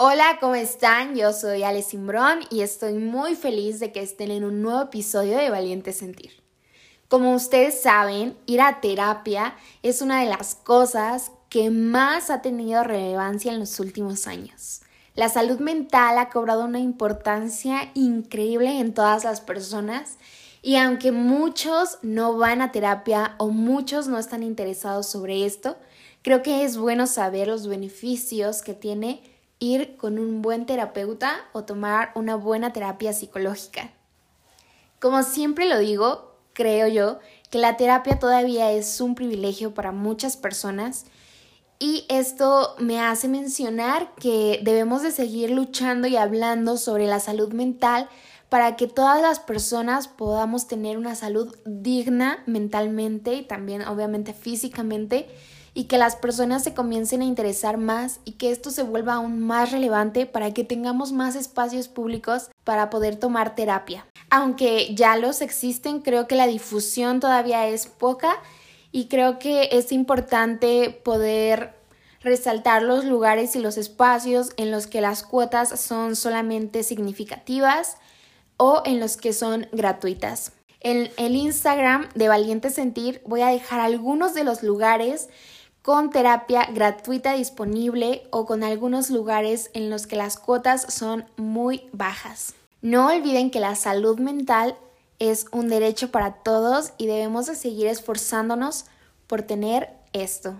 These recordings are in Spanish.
Hola, ¿cómo están? Yo soy Ale Simbrón y estoy muy feliz de que estén en un nuevo episodio de Valiente Sentir. Como ustedes saben, ir a terapia es una de las cosas que más ha tenido relevancia en los últimos años. La salud mental ha cobrado una importancia increíble en todas las personas y aunque muchos no van a terapia o muchos no están interesados sobre esto, creo que es bueno saber los beneficios que tiene ir con un buen terapeuta o tomar una buena terapia psicológica. Como siempre lo digo, creo yo que la terapia todavía es un privilegio para muchas personas y esto me hace mencionar que debemos de seguir luchando y hablando sobre la salud mental para que todas las personas podamos tener una salud digna mentalmente y también obviamente físicamente y que las personas se comiencen a interesar más y que esto se vuelva aún más relevante para que tengamos más espacios públicos para poder tomar terapia. Aunque ya los existen, creo que la difusión todavía es poca y creo que es importante poder resaltar los lugares y los espacios en los que las cuotas son solamente significativas o en los que son gratuitas. En el Instagram de Valiente Sentir voy a dejar algunos de los lugares con terapia gratuita disponible o con algunos lugares en los que las cuotas son muy bajas. No olviden que la salud mental es un derecho para todos y debemos de seguir esforzándonos por tener esto.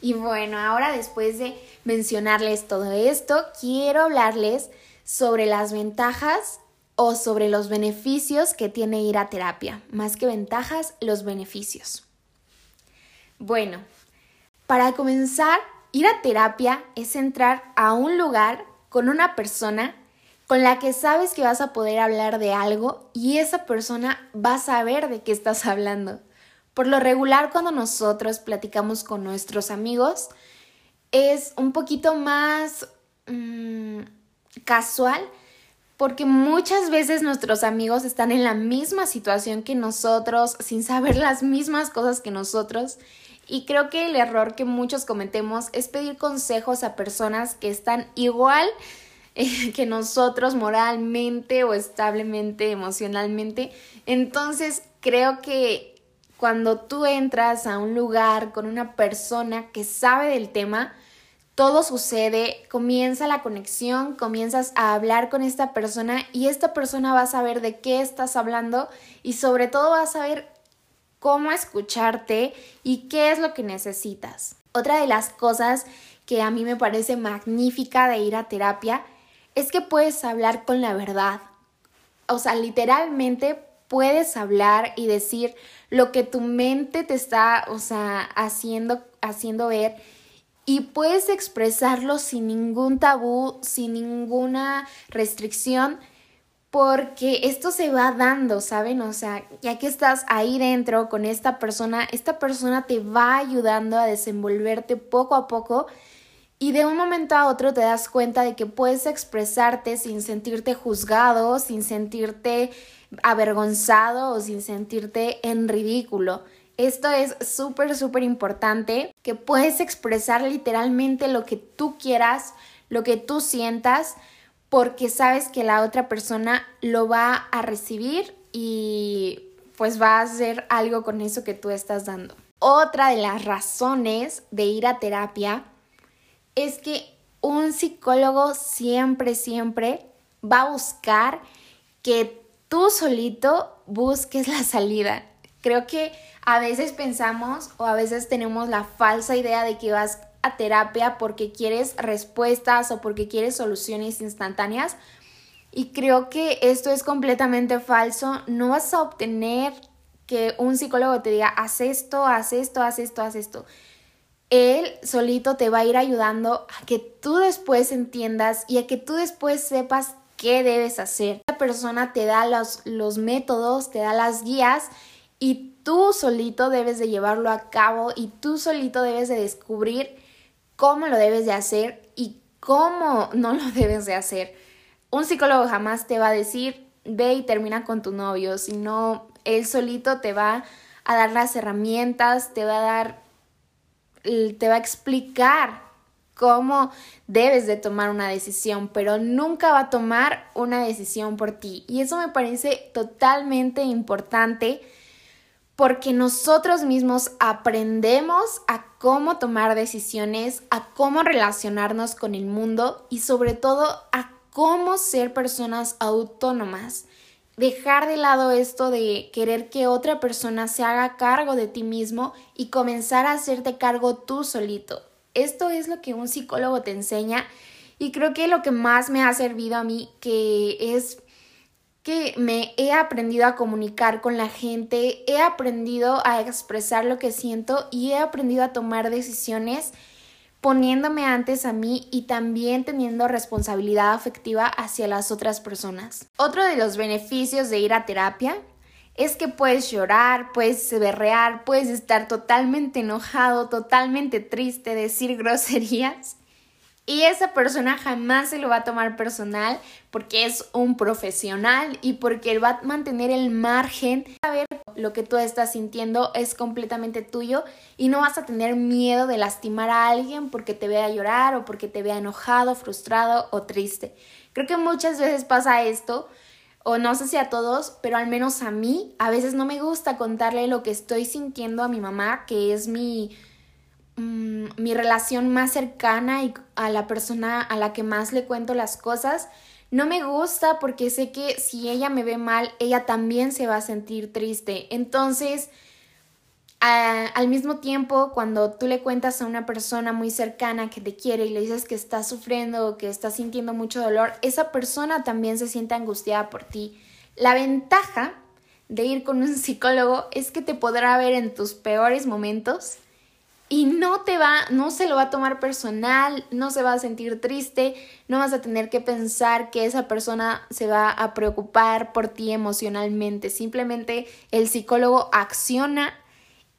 Y bueno, ahora después de mencionarles todo esto, quiero hablarles sobre las ventajas o sobre los beneficios que tiene ir a terapia. Más que ventajas, los beneficios. Bueno, para comenzar, ir a terapia es entrar a un lugar con una persona con la que sabes que vas a poder hablar de algo y esa persona va a saber de qué estás hablando. Por lo regular, cuando nosotros platicamos con nuestros amigos, es un poquito más mm, casual porque muchas veces nuestros amigos están en la misma situación que nosotros, sin saber las mismas cosas que nosotros y creo que el error que muchos cometemos es pedir consejos a personas que están igual eh, que nosotros moralmente o establemente, emocionalmente. Entonces creo que cuando tú entras a un lugar con una persona que sabe del tema, todo sucede, comienza la conexión, comienzas a hablar con esta persona y esta persona va a saber de qué estás hablando y sobre todo va a saber cómo escucharte y qué es lo que necesitas. Otra de las cosas que a mí me parece magnífica de ir a terapia es que puedes hablar con la verdad. O sea, literalmente puedes hablar y decir lo que tu mente te está, o sea, haciendo, haciendo ver y puedes expresarlo sin ningún tabú, sin ninguna restricción porque esto se va dando, ¿saben? O sea, ya que estás ahí dentro con esta persona, esta persona te va ayudando a desenvolverte poco a poco y de un momento a otro te das cuenta de que puedes expresarte sin sentirte juzgado, sin sentirte avergonzado o sin sentirte en ridículo. Esto es súper, súper importante, que puedes expresar literalmente lo que tú quieras, lo que tú sientas, porque sabes que la otra persona lo va a recibir y pues va a hacer algo con eso que tú estás dando. Otra de las razones de ir a terapia es que un psicólogo siempre, siempre va a buscar que tú solito busques la salida. Creo que a veces pensamos o a veces tenemos la falsa idea de que vas terapia porque quieres respuestas o porque quieres soluciones instantáneas. Y creo que esto es completamente falso. No vas a obtener que un psicólogo te diga, haz esto, haz esto, haz esto, haz esto. Él solito te va a ir ayudando a que tú después entiendas y a que tú después sepas qué debes hacer. La persona te da los, los métodos, te da las guías y tú solito debes de llevarlo a cabo y tú solito debes de descubrir cómo lo debes de hacer y cómo no lo debes de hacer. Un psicólogo jamás te va a decir, ve y termina con tu novio, sino él solito te va a dar las herramientas, te va a dar, te va a explicar cómo debes de tomar una decisión, pero nunca va a tomar una decisión por ti. Y eso me parece totalmente importante porque nosotros mismos aprendemos a cómo tomar decisiones, a cómo relacionarnos con el mundo y sobre todo a cómo ser personas autónomas. Dejar de lado esto de querer que otra persona se haga cargo de ti mismo y comenzar a hacerte cargo tú solito. Esto es lo que un psicólogo te enseña y creo que lo que más me ha servido a mí que es que me he aprendido a comunicar con la gente, he aprendido a expresar lo que siento y he aprendido a tomar decisiones poniéndome antes a mí y también teniendo responsabilidad afectiva hacia las otras personas. Otro de los beneficios de ir a terapia es que puedes llorar, puedes berrear, puedes estar totalmente enojado, totalmente triste, decir groserías y esa persona jamás se lo va a tomar personal porque es un profesional y porque va a mantener el margen. Saber lo que tú estás sintiendo es completamente tuyo y no vas a tener miedo de lastimar a alguien porque te vea llorar o porque te vea enojado, frustrado o triste. Creo que muchas veces pasa esto o no sé si a todos, pero al menos a mí, a veces no me gusta contarle lo que estoy sintiendo a mi mamá, que es mi Mm, mi relación más cercana y a la persona a la que más le cuento las cosas, no me gusta porque sé que si ella me ve mal, ella también se va a sentir triste. Entonces, al mismo tiempo, cuando tú le cuentas a una persona muy cercana que te quiere y le dices que estás sufriendo o que estás sintiendo mucho dolor, esa persona también se siente angustiada por ti. La ventaja de ir con un psicólogo es que te podrá ver en tus peores momentos y no te va, no se lo va a tomar personal, no se va a sentir triste, no vas a tener que pensar que esa persona se va a preocupar por ti emocionalmente. Simplemente el psicólogo acciona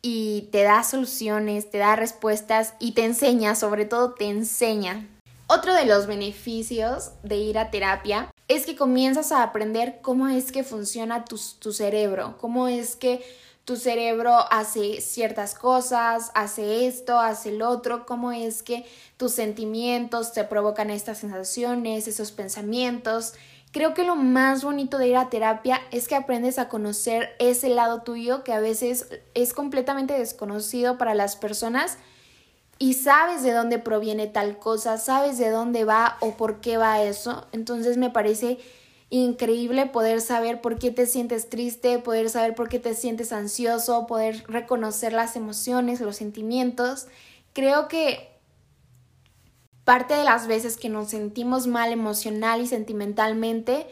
y te da soluciones, te da respuestas y te enseña, sobre todo te enseña. Otro de los beneficios de ir a terapia es que comienzas a aprender cómo es que funciona tu, tu cerebro, cómo es que tu cerebro hace ciertas cosas, hace esto, hace el otro, cómo es que tus sentimientos te provocan estas sensaciones, esos pensamientos. Creo que lo más bonito de ir a terapia es que aprendes a conocer ese lado tuyo que a veces es completamente desconocido para las personas y sabes de dónde proviene tal cosa, sabes de dónde va o por qué va eso. Entonces me parece increíble poder saber por qué te sientes triste, poder saber por qué te sientes ansioso, poder reconocer las emociones, los sentimientos. Creo que parte de las veces que nos sentimos mal emocional y sentimentalmente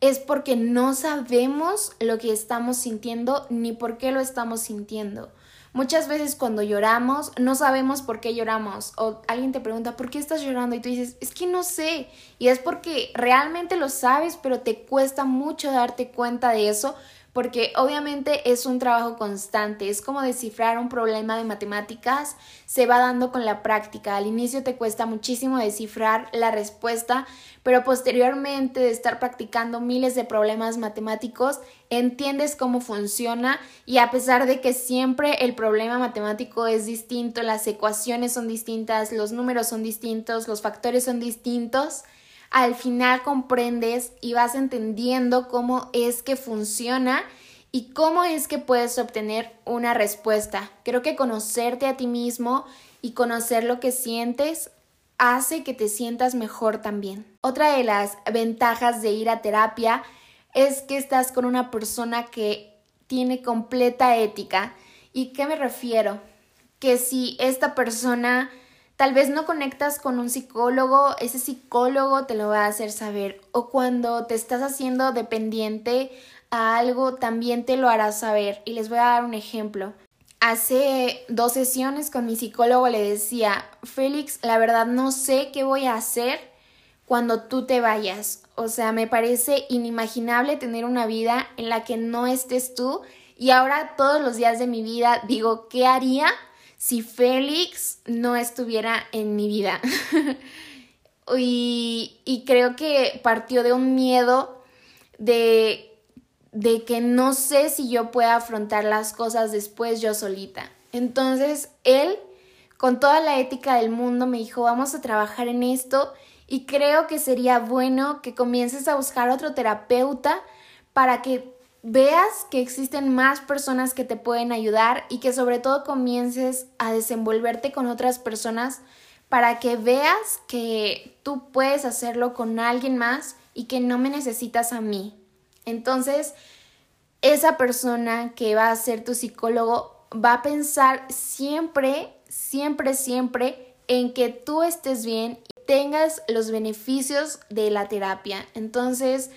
es porque no sabemos lo que estamos sintiendo ni por qué lo estamos sintiendo. Muchas veces cuando lloramos no sabemos por qué lloramos o alguien te pregunta ¿por qué estás llorando? y tú dices es que no sé y es porque realmente lo sabes pero te cuesta mucho darte cuenta de eso porque obviamente es un trabajo constante, es como descifrar un problema de matemáticas, se va dando con la práctica, al inicio te cuesta muchísimo descifrar la respuesta, pero posteriormente de estar practicando miles de problemas matemáticos, entiendes cómo funciona y a pesar de que siempre el problema matemático es distinto, las ecuaciones son distintas, los números son distintos, los factores son distintos, al final comprendes y vas entendiendo cómo es que funciona y cómo es que puedes obtener una respuesta. Creo que conocerte a ti mismo y conocer lo que sientes hace que te sientas mejor también. Otra de las ventajas de ir a terapia es que estás con una persona que tiene completa ética. ¿Y qué me refiero? Que si esta persona Tal vez no conectas con un psicólogo, ese psicólogo te lo va a hacer saber. O cuando te estás haciendo dependiente a algo, también te lo hará saber. Y les voy a dar un ejemplo. Hace dos sesiones con mi psicólogo le decía, Félix, la verdad no sé qué voy a hacer cuando tú te vayas. O sea, me parece inimaginable tener una vida en la que no estés tú. Y ahora todos los días de mi vida digo, ¿qué haría si Félix no estuviera en mi vida. y, y, creo que partió de un miedo de, de que no sé si yo pueda afrontar las cosas después yo solita. Entonces, él con toda la ética del mundo, me dijo, vamos a trabajar en esto y creo que sería bueno que comiences a buscar otro terapeuta para que veas que existen más personas que te pueden ayudar y que sobre todo comiences a desenvolverte con otras personas para que veas que tú puedes hacerlo con alguien más y que no me necesitas a mí. Entonces, esa persona que va a ser tu psicólogo va a pensar siempre, siempre, siempre en que tú estés bien y tengas los beneficios de la terapia. Entonces,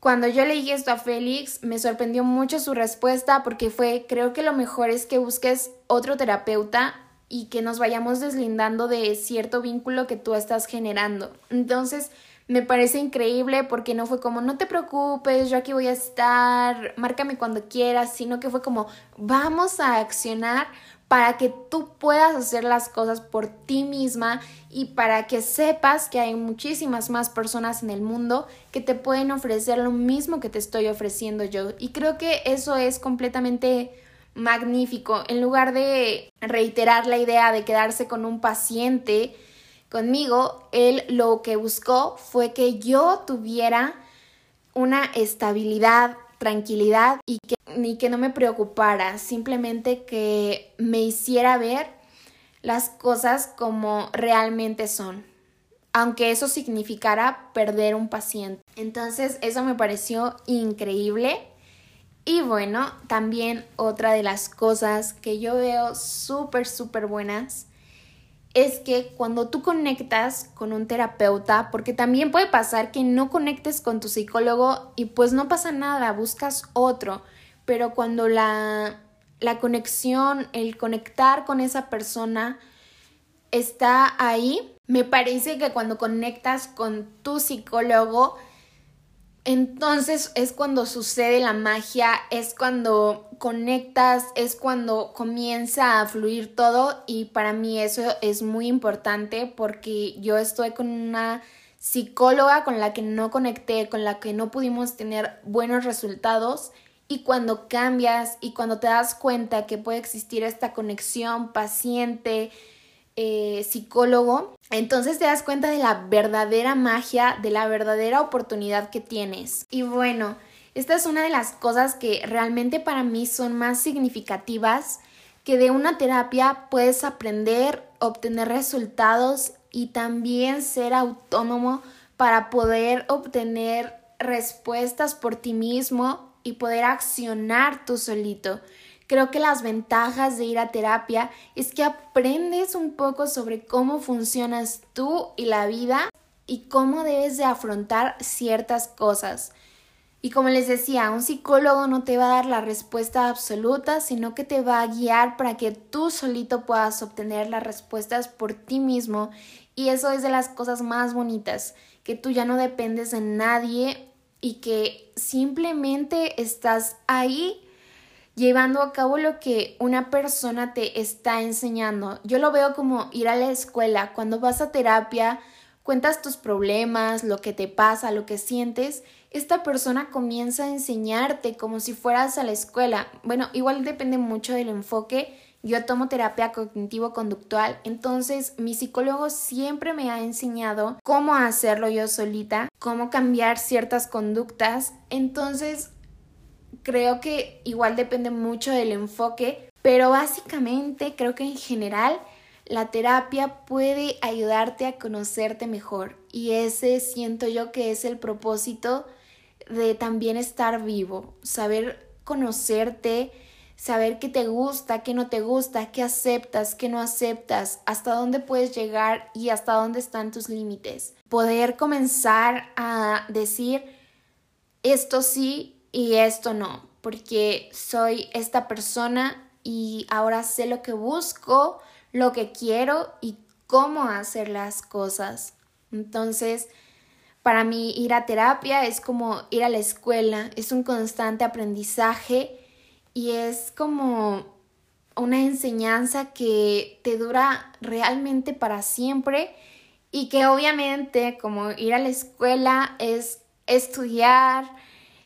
cuando yo leí esto a Félix, me sorprendió mucho su respuesta porque fue, creo que lo mejor es que busques otro terapeuta y que nos vayamos deslindando de cierto vínculo que tú estás generando. Entonces, me parece increíble porque no fue como, no te preocupes, yo aquí voy a estar, márcame cuando quieras, sino que fue como, vamos a accionar para que tú puedas hacer las cosas por ti misma y para que sepas que hay muchísimas más personas en el mundo que te pueden ofrecer lo mismo que te estoy ofreciendo yo. Y creo que eso es completamente magnífico. En lugar de reiterar la idea de quedarse con un paciente conmigo, él lo que buscó fue que yo tuviera una estabilidad, tranquilidad y que, que no me preocupara, simplemente que me hiciera ver las cosas como realmente son, aunque eso significara perder un paciente. Entonces eso me pareció increíble y bueno, también otra de las cosas que yo veo súper, súper buenas es que cuando tú conectas con un terapeuta, porque también puede pasar que no conectes con tu psicólogo y pues no pasa nada, buscas otro, pero cuando la, la conexión, el conectar con esa persona está ahí, me parece que cuando conectas con tu psicólogo, entonces es cuando sucede la magia, es cuando conectas, es cuando comienza a fluir todo y para mí eso es muy importante porque yo estoy con una psicóloga con la que no conecté, con la que no pudimos tener buenos resultados y cuando cambias y cuando te das cuenta que puede existir esta conexión paciente, eh, psicólogo, entonces te das cuenta de la verdadera magia, de la verdadera oportunidad que tienes. Y bueno, esta es una de las cosas que realmente para mí son más significativas, que de una terapia puedes aprender, obtener resultados y también ser autónomo para poder obtener respuestas por ti mismo y poder accionar tú solito. Creo que las ventajas de ir a terapia es que aprendes un poco sobre cómo funcionas tú y la vida y cómo debes de afrontar ciertas cosas. Y como les decía, un psicólogo no te va a dar la respuesta absoluta, sino que te va a guiar para que tú solito puedas obtener las respuestas por ti mismo. Y eso es de las cosas más bonitas, que tú ya no dependes de nadie y que simplemente estás ahí llevando a cabo lo que una persona te está enseñando. Yo lo veo como ir a la escuela. Cuando vas a terapia, cuentas tus problemas, lo que te pasa, lo que sientes. Esta persona comienza a enseñarte como si fueras a la escuela. Bueno, igual depende mucho del enfoque. Yo tomo terapia cognitivo-conductual, entonces mi psicólogo siempre me ha enseñado cómo hacerlo yo solita, cómo cambiar ciertas conductas. Entonces creo que igual depende mucho del enfoque, pero básicamente creo que en general la terapia puede ayudarte a conocerte mejor y ese siento yo que es el propósito de también estar vivo, saber conocerte, saber qué te gusta, qué no te gusta, qué aceptas, qué no aceptas, hasta dónde puedes llegar y hasta dónde están tus límites. Poder comenzar a decir esto sí y esto no, porque soy esta persona y ahora sé lo que busco, lo que quiero y cómo hacer las cosas. Entonces, para mí ir a terapia es como ir a la escuela, es un constante aprendizaje y es como una enseñanza que te dura realmente para siempre y que obviamente como ir a la escuela es estudiar,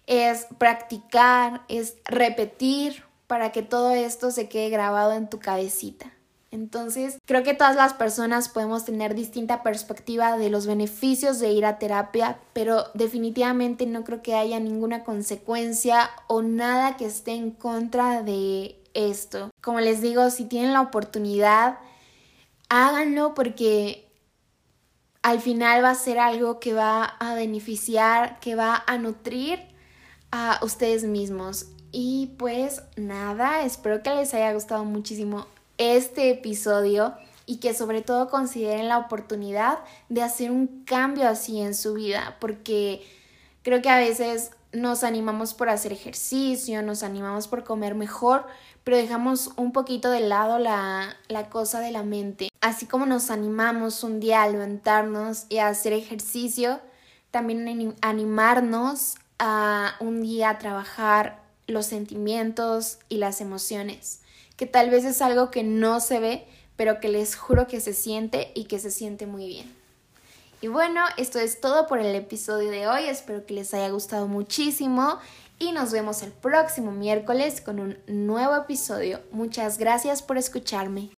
es practicar, es repetir para que todo esto se quede grabado en tu cabecita. Entonces, creo que todas las personas podemos tener distinta perspectiva de los beneficios de ir a terapia, pero definitivamente no creo que haya ninguna consecuencia o nada que esté en contra de esto. Como les digo, si tienen la oportunidad, háganlo porque al final va a ser algo que va a beneficiar, que va a nutrir a ustedes mismos. Y pues nada, espero que les haya gustado muchísimo este episodio y que sobre todo consideren la oportunidad de hacer un cambio así en su vida, porque creo que a veces nos animamos por hacer ejercicio, nos animamos por comer mejor, pero dejamos un poquito de lado la, la, cosa de la mente. Así como nos animamos un día a levantarnos y a hacer ejercicio, también animarnos a un día trabajar los sentimientos y las emociones, que tal vez es algo que no se ve, pero que les juro que se siente y que se siente muy bien. Y bueno, esto es todo por el episodio de hoy. Espero que les haya gustado muchísimo y nos vemos el próximo miércoles con un nuevo episodio. Muchas gracias por escucharme.